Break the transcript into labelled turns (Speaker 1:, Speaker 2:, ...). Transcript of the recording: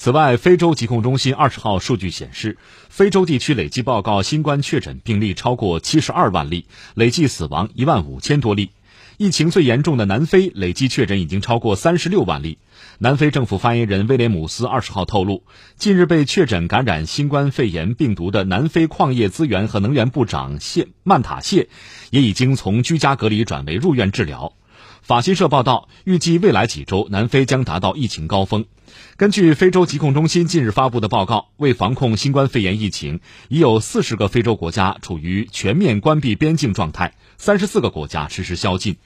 Speaker 1: 此外，非洲疾控中心二十号数据显示，非洲地区累计报告新冠确诊病例超过七十二万例，累计死亡一万五千多例。疫情最严重的南非累计确诊已经超过三十六万例。南非政府发言人威廉姆斯二十号透露，近日被确诊感染新冠肺炎病毒的南非矿业资源和能源部长谢曼塔谢，也已经从居家隔离转为入院治疗。法新社报道，预计未来几周南非将达到疫情高峰。根据非洲疾控中心近日发布的报告，为防控新冠肺炎疫情，已有四十个非洲国家处于全面关闭边境状态，三十四个国家实施宵禁。